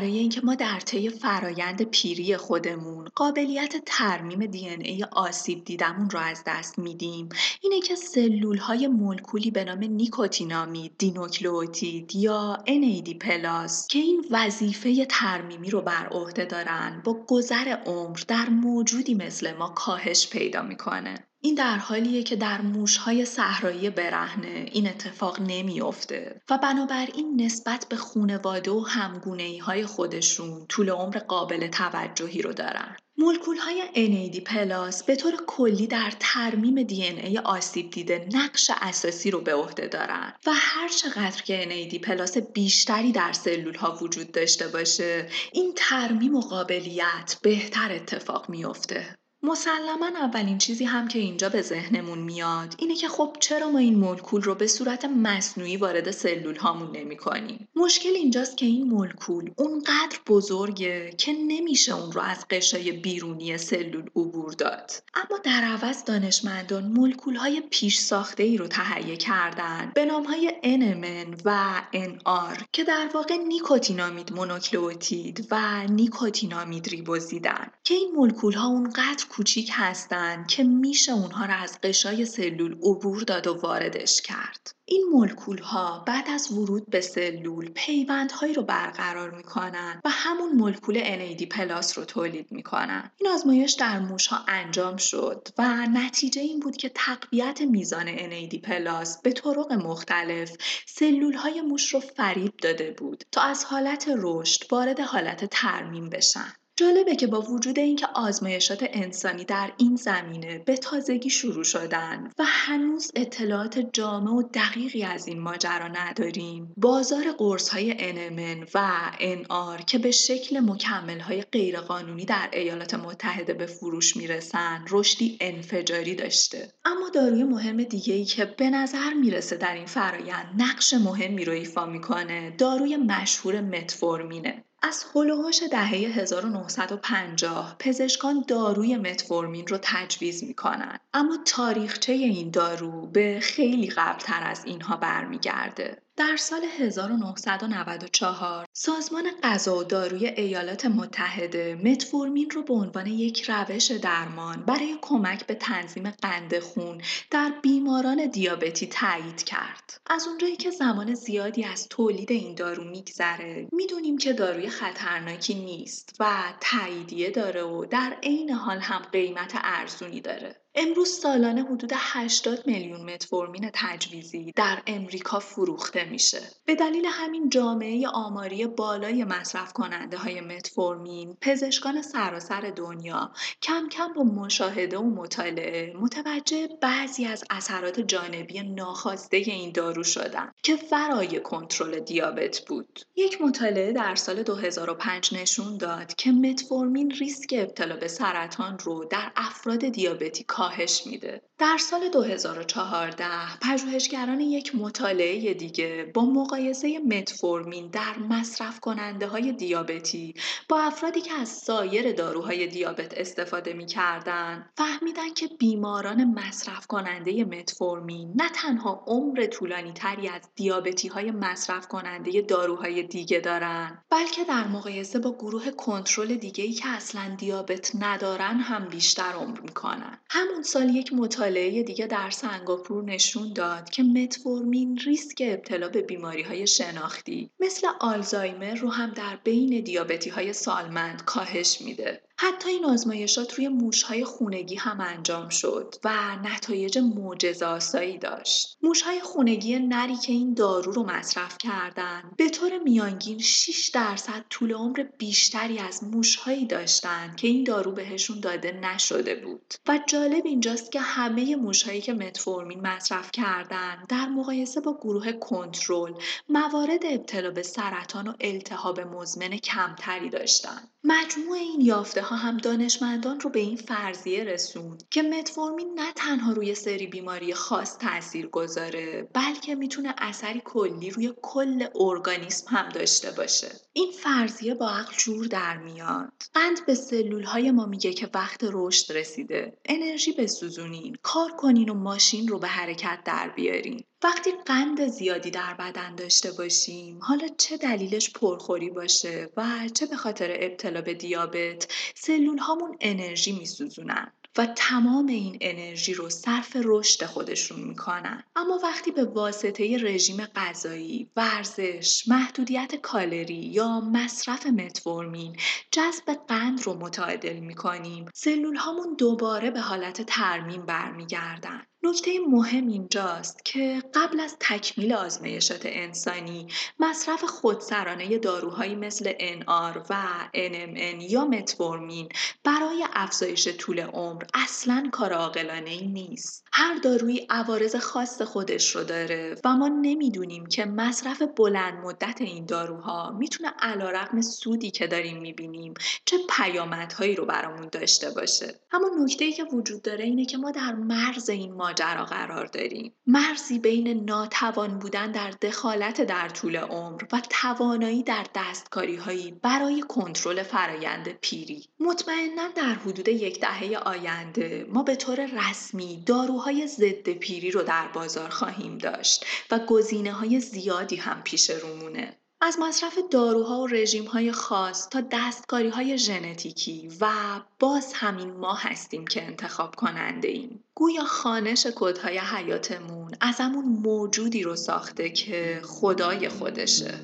A: برای اینکه ما در طی فرایند پیری خودمون قابلیت ترمیم DNA آسیب دیدمون رو از دست میدیم. اینه که سلول های مولکولی به نام نیکوتینامید دینوکلئوتید یا NAD plus که این وظیفه ترمیمی رو بر عهده دارن با گذر عمر در موجودی مثل ما کاهش پیدا می‌کنه. این در حالیه که در موشهای صحرایی برهنه این اتفاق نمی‌افته و بنابراین نسبت به خونواده و هم‌گونه‌ای‌های خودشون طول عمر قابل توجهی رو دارن. مولکول های NAD plus به طور کلی در ترمیم DNA آسیب دیده نقش اساسی رو به عهده دارن و هر چقدر که NAD پلاس بیشتری در سلول ها وجود داشته باشه این ترمیم و قابلیت بهتر اتفاق میافته. مسلما اولین چیزی هم که اینجا به ذهنمون میاد اینه که خب چرا ما این مولکول رو به صورت مصنوعی وارد سلول هامون نمی کنیم؟ مشکل اینجاست که این مولکول اونقدر بزرگه که نمیشه اون رو از قشای بیرونی سلول عبور داد. اما در عوض دانشمندان مولکول های پیش ساخته ای رو تهیه کردن به نام های NMN و NR که در واقع نیکوتینامید مونوکلئوتید و نیکوتینامید ریبوزیدن که این مولکول ها اونقدر کوچیک هستند که میشه اونها را از غشای سلول عبور داد و واردش کرد. این مولکول ها بعد از ورود به سلول پیوندهایی رو برقرار می‌کنن و همون مولکول NAD plus رو تولید می‌کنن. این آزمایش در موش ها انجام شد و نتیجه این بود که تقویت میزان NAD plus به طرق مختلف سلول های موش رو فریب داده بود تا از حالت رشد وارد حالت ترمیم بشن. جالبه که با وجود اینکه آزمایشات انسانی در این زمینه به تازگی شروع شدن و هنوز اطلاعات جامع و دقیقی از این ماجرا نداریم بازار قرص های NMN و NR که به شکل مکمل های غیرقانونی در ایالات متحده به فروش می‌رسن رشدی انفجاری داشته. اما داروی مهم دیگه ای که به نظر می‌رسه در این فرایند نقش مهمی رو ایفا می‌کنه داروی مشهور متفورمینه. از هلوهاش دهه 1950 پزشکان داروی متفورمین رو تجویز می‌کنن. اما تاریخچه این دارو به خیلی قبلتر از اینها برمیگرده. در سال 1994 سازمان غذا و داروی ایالات متحده متفورمین رو به عنوان یک روش درمان برای کمک به تنظیم قند خون در بیماران دیابتی تایید کرد. از اونجایی که زمان زیادی از تولید این دارو میگذره می‌دونیم که داروی خطرناکی نیست و تاییدیه داره و در عین حال هم قیمت ارزونی داره. امروز سالانه حدود 80 میلیون متفورمین تجویزی در امریکا فروخته میشه. به دلیل همین جامعه آماری بالای مصرف کننده های متفورمین، پزشکان سراسر دنیا کم کم با مشاهده و مطالعه متوجه بعضی از اثرات جانبی ناخواسته این دارو شدن که ورای کنترل دیابت بود. یک مطالعه در سال 2005 نشون داد که متفورمین ریسک ابتلا به سرطان رو در افراد دیابتی کاهش میده. در سال 2014 پژوهشگران یک مطالعه دیگه با مقایسه متفورمین در مصرف کننده های دیابتی با افرادی که از سایر داروهای دیابت استفاده می‌کردن فهمیدن که بیماران مصرف کننده متفورمین نه تنها عمر طولانی تری از دیابتی های مصرف کننده داروهای دیگه دارن بلکه در مقایسه با گروه کنترل دیگه ای که اصلا دیابت ندارن هم بیشتر عمر می‌کنن همون سال یک مطالعه دیگه در سنگاپور نشون داد که متفورمین ریسک ابتلا به بیماری های شناختی مثل آلزایمر رو هم در بین دیابتی های سالمند کاهش میده. حتی این آزمایشات روی موشهای خونگی هم انجام شد و نتایج معجزه آسایی داشت. موشهای خونگی نری که این دارو رو مصرف کردن به طور میانگین 6 درصد طول عمر بیشتری از موشهایی داشتن که این دارو بهشون داده نشده بود. و جالب اینجاست که همه موشهایی که متفورمین مصرف کردن در مقایسه با گروه کنترل موارد ابتلا به سرطان و التهاب مزمن کمتری داشتن. مجموع این یافته ها هم دانشمندان رو به این فرضیه رسوند که متفورمین نه تنها روی سری بیماری خاص تاثیر گذاره بلکه می‌تونه اثری کلی روی کل ارگانیسم هم داشته باشه. این فرضیه با عقل جور در میاد. قند به سلول های ما میگه که وقت رشد رسیده. انرژی بسوزونین. کار کنین و ماشین رو به حرکت در بیارین. وقتی قند زیادی در بدن داشته باشیم حالا چه دلیلش پرخوری باشه و چه به خاطر ابتلا به دیابت سلول هامون انرژی میسوزونن و تمام این انرژی رو صرف رشد خودشون می‌کنن. اما وقتی به واسطه رژیم غذایی ورزش محدودیت کالری یا مصرف متفورمین جذب قند رو متعادل می‌کنیم سلول هامون دوباره به حالت ترمیم برمیگردن. نکته مهم اینجاست که قبل از تکمیل آزمایشات انسانی مصرف خودسرانه داروهایی مثل NR و NMN یا متفورمین برای افزایش طول عمر اصلا کار عاقلانه ای نیست. هر دارویی عوارض خاص خودش رو داره و ما نمی‌دونیم که مصرف بلند مدت این داروها می‌تونه علیرغم سودی که داریم می‌بینیم چه پیامدهایی رو برامون داشته باشه. اما نکته که وجود داره اینه که ما در مرز این ماجرا قرار داریم. مرزی بین ناتوان بودن در دخالت در طول عمر و توانایی در دستکاری هایی برای کنترل فرایند پیری. مطمئنا در حدود یک دهه آینده ما به طور رسمی داروهای ضد پیری رو در بازار خواهیم داشت و گزینه های زیادی هم پیش رومونه از مصرف داروها و های خاص تا دستکاری ژنتیکی و باز همین ما هستیم که انتخاب کننده ایم. گویا خانش کدهای حیاتمون ازمون موجودی رو ساخته که خدای خودشه.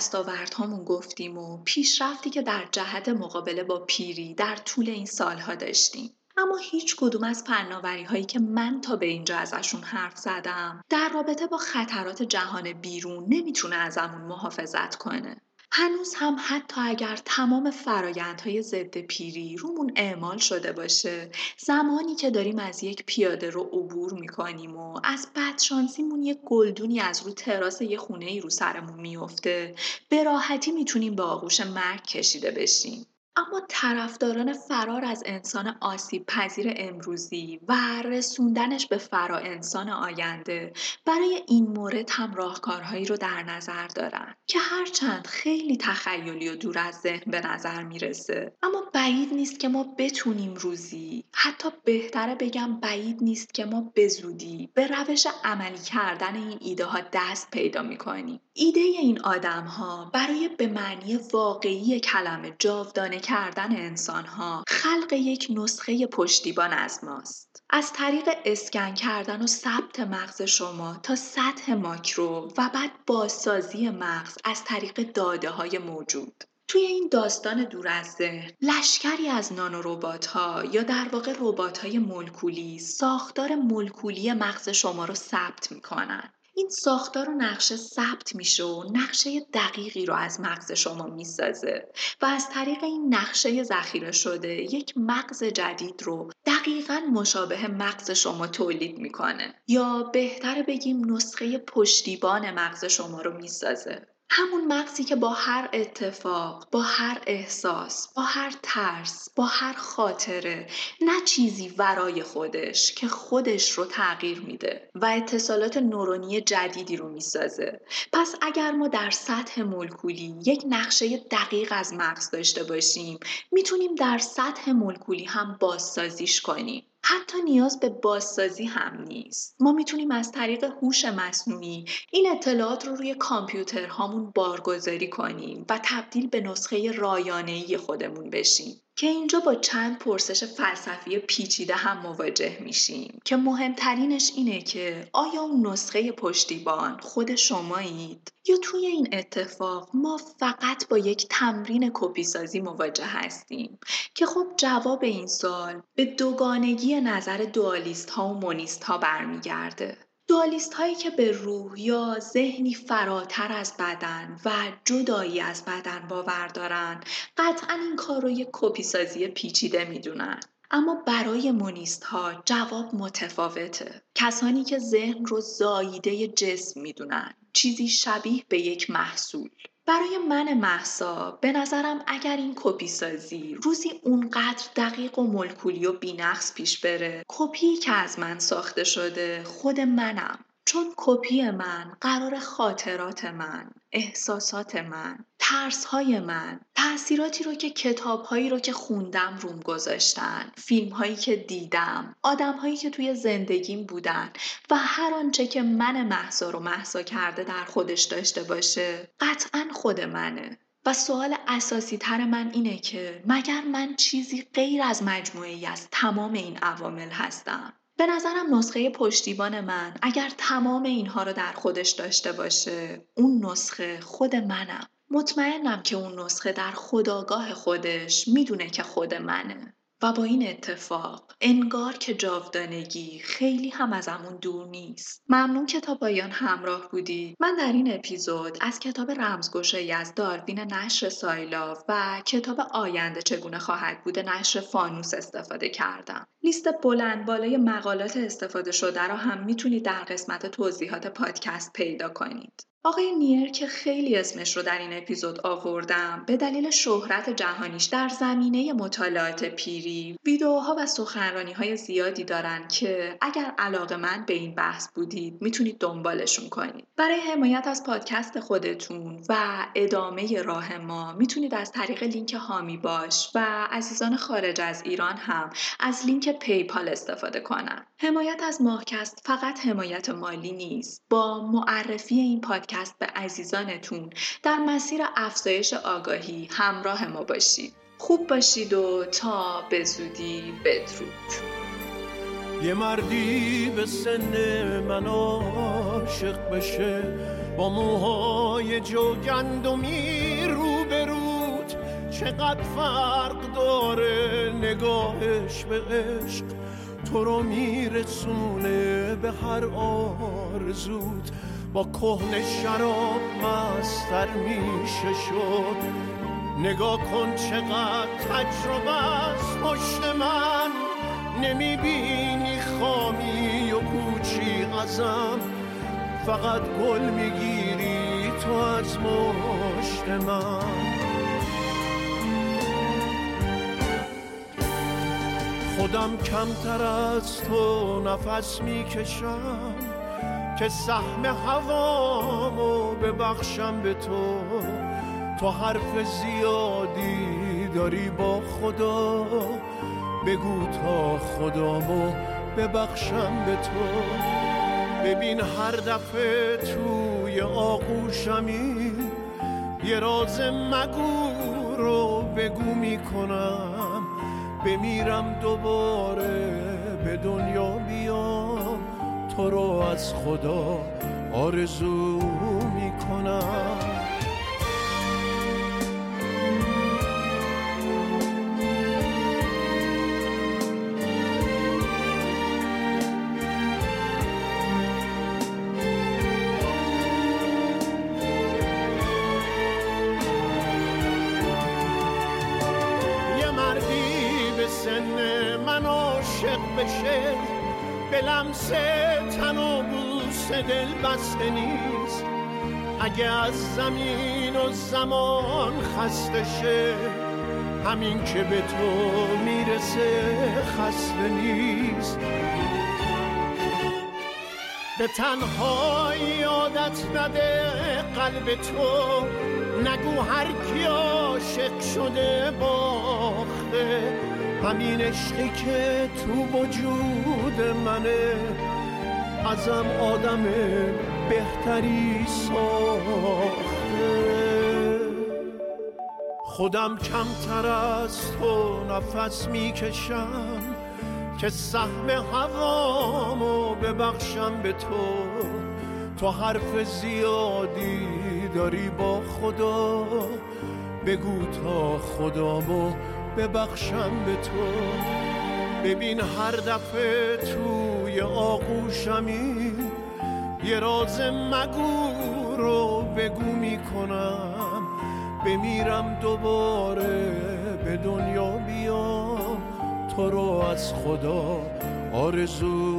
A: دستاوردهامون گفتیم و پیشرفتی که در جهت مقابله با پیری در طول این سالها داشتیم. اما هیچ کدوم از فناوری هایی که من تا به اینجا ازشون حرف زدم در رابطه با خطرات جهان بیرون نمی‌تونه ازمون محافظت کنه. هنوز هم حتی اگر تمام فرایندهای ضد پیری رومون اعمال شده باشه زمانی که داریم از یک پیاده رو عبور می‌کنیم و از بدشانسیمون یک گلدونی از رو تراس یه خونه ای رو سرمون میفته به راحتی می‌تونیم به آغوش مرگ کشیده بشیم. اما طرفداران فرار از انسان آسیب پذیر امروزی و رسوندنش به فرا انسان آینده برای این مورد هم راهکارهایی رو در نظر دارن که هرچند خیلی تخیلی و دور از ذهن به نظر می‌رسه. اما بعید نیست که ما بتونیم روزی حتی بهتره بگم بعید نیست که ما به زودی به روش عملی کردن این ایده ها دست پیدا می‌کنیم. ایده این آدم ها برای به معنی واقعی کلمه جاودانه کردن انسان ها خلق یک نسخه پشتیبان از ماست. از طریق اسکن کردن و ثبت مغز شما تا سطح ماکرو و بعد بازسازی مغز از طریق داده های موجود. توی این داستان دور از ذهن لشکری از نانوروبات ها یا در واقع ربات های مولکولی ساختار مولکولی مغز شما رو ثبت می‌کنن این ساختار و نقشه ثبت میشه و نقشه دقیقی رو از مغز شما می‌سازه و از طریق این نقشه ذخیره شده یک مغز جدید رو دقیقا مشابه مغز شما تولید می‌کنه یا بهتر بگیم نسخه پشتیبان مغز شما رو می‌سازه. همون مغزی که با هر اتفاق با هر احساس با هر ترس با هر خاطره نه چیزی ورای خودش که خودش رو تغییر میده و اتصالات نورونی جدیدی رو می‌سازه. پس اگر ما در سطح مولکولی یک نقشه دقیق از مغز داشته باشیم می‌تونیم در سطح مولکولی هم بازسازیش کنیم. حتی نیاز به بازسازی هم نیست. ما می‌تونیم از طریق هوش مصنوعی این اطلاعات رو روی کامپیوترهامون بارگذاری کنیم و تبدیل به نسخه رایانه‌ای خودمون بشیم. که اینجا با چند پرسش فلسفی پیچیده هم مواجه میشیم. که مهمترینش اینه که آیا اون نسخه پشتیبان خود شمایید؟ یا توی این اتفاق ما فقط با یک تمرین کپی سازی مواجه هستیم؟ که خب جواب این سال به دوگانگی نظر دوالیست ها و مونیست ها برمیگرده. دوالیست هایی که به روح یا ذهنی فراتر از بدن و جدایی از بدن باور دارن قطعا این کار رو یک کپی سازی پیچیده می‌دونن. اما برای مونیست ها جواب متفاوته. کسانی که ذهن رو زاییده جسم می‌دونن چیزی شبیه به یک محصول. برای من محسا به نظرم اگر این کپی سازی روزی اونقدر دقیق و ملکولی و بینقص پیش بره کپی که از من ساخته شده خود منم. چون کپی من قرار خاطرات من احساسات من ترس های من تاثیراتی رو که کتاب هایی رو که خوندم روم گذاشتن فیلم هایی که دیدم آدم هایی که توی زندگیم بودن و هر آنچه که من محسا رو محسا کرده در خودش داشته باشه قطعا خود منه. و سوال اساسی تر من اینه که مگر من چیزی غیر از مجموعی از تمام این عوامل هستم؟ به نظرم نسخه پشتیبان من اگر تمام اینها رو در خودش داشته باشه اون نسخه خود منم. مطمئنم که اون نسخه در خداگاه خودش می‌دونه که خود منه. و با این اتفاق انگار که جاودانگی خیلی هم ازمون دور نیست. ممنون که تا پایان همراه بودی. من در این اپیزود از کتاب رمزگشایی از داروین نشر سایلاف و کتاب آینده چگونه خواهد بود نشر فانوس استفاده کردم. لیست بلند بالای مقالات استفاده شده را هم می‌تونید در قسمت توضیحات پادکست پیدا کنید. آقای نیر که خیلی اسمش رو در این اپیزود آوردم به دلیل شهرت جهانیش در زمینه مطالعات پیری ویدیوها و سخنرانی های زیادی دارن که اگر علاقه‌مند به این بحث بودید می‌تونید دنبالشون کنید. برای حمایت از پادکست خودتون و ادامه راه ما می‌تونید از طریق لینک حامی باش و عزیزان خارج از ایران هم از لینک پیپال استفاده کنن. حمایت از ماهکست فقط حمایت مالی نیست. با معرفی این پادکست پادکست به عزیزانتون. در مسیر افزایش آگاهی همراه ما باشید. خوب باشید و تا به زودی بدرود.
B: یه مردی به سن من عاشق بشه. با موهای جو گندمی رو برود چقدر فرق داره نگاهش به عشق. تو رو میرسونه به هر آرزود با کهن شراب مستر میشه شد. نگاه کن چقدر تجربه از پشت من. نمی‌بینی خامی و پوچی ازم. فقط گل می‌گیری تو از مشت من. خودم کمتر از تو نفس می‌کشم. که سهم هوامو ببخشم به تو. تو حرف زیادی داری با خدا. بگو تا خدامو ببخشم به تو. ببین هر دفعه توی آغوشمی یه راز مگو رو بگو می‌کنم. بمیرم دوباره به دنیا بیام. تو رو از خدا آرزو می‌کنم. یه مردی به سن من عاشق بشه. به لمس تن و بوس دل بسته نیست. اگه از زمین و زمان خسته شه همین که به تو می‌رسه خسته نیست. به تنهایی عادت نده قلب تو نگو هر کی عاشق شده باخته. همین عشقی که تو وجود منه ازم آدم بهتری ساخته. خودم کمتر از تو نفس می‌کشم که سهم هوامو ببخشم به تو. تو حرف زیادی داری با خدا بگو تا خدامو ببخشم به تو. ببین هر دفعه توی آغوشمی یه راز مگو رو بگو می‌کنم. بمیرم دوباره به دنیا بیام. تو رو از خدا آرزو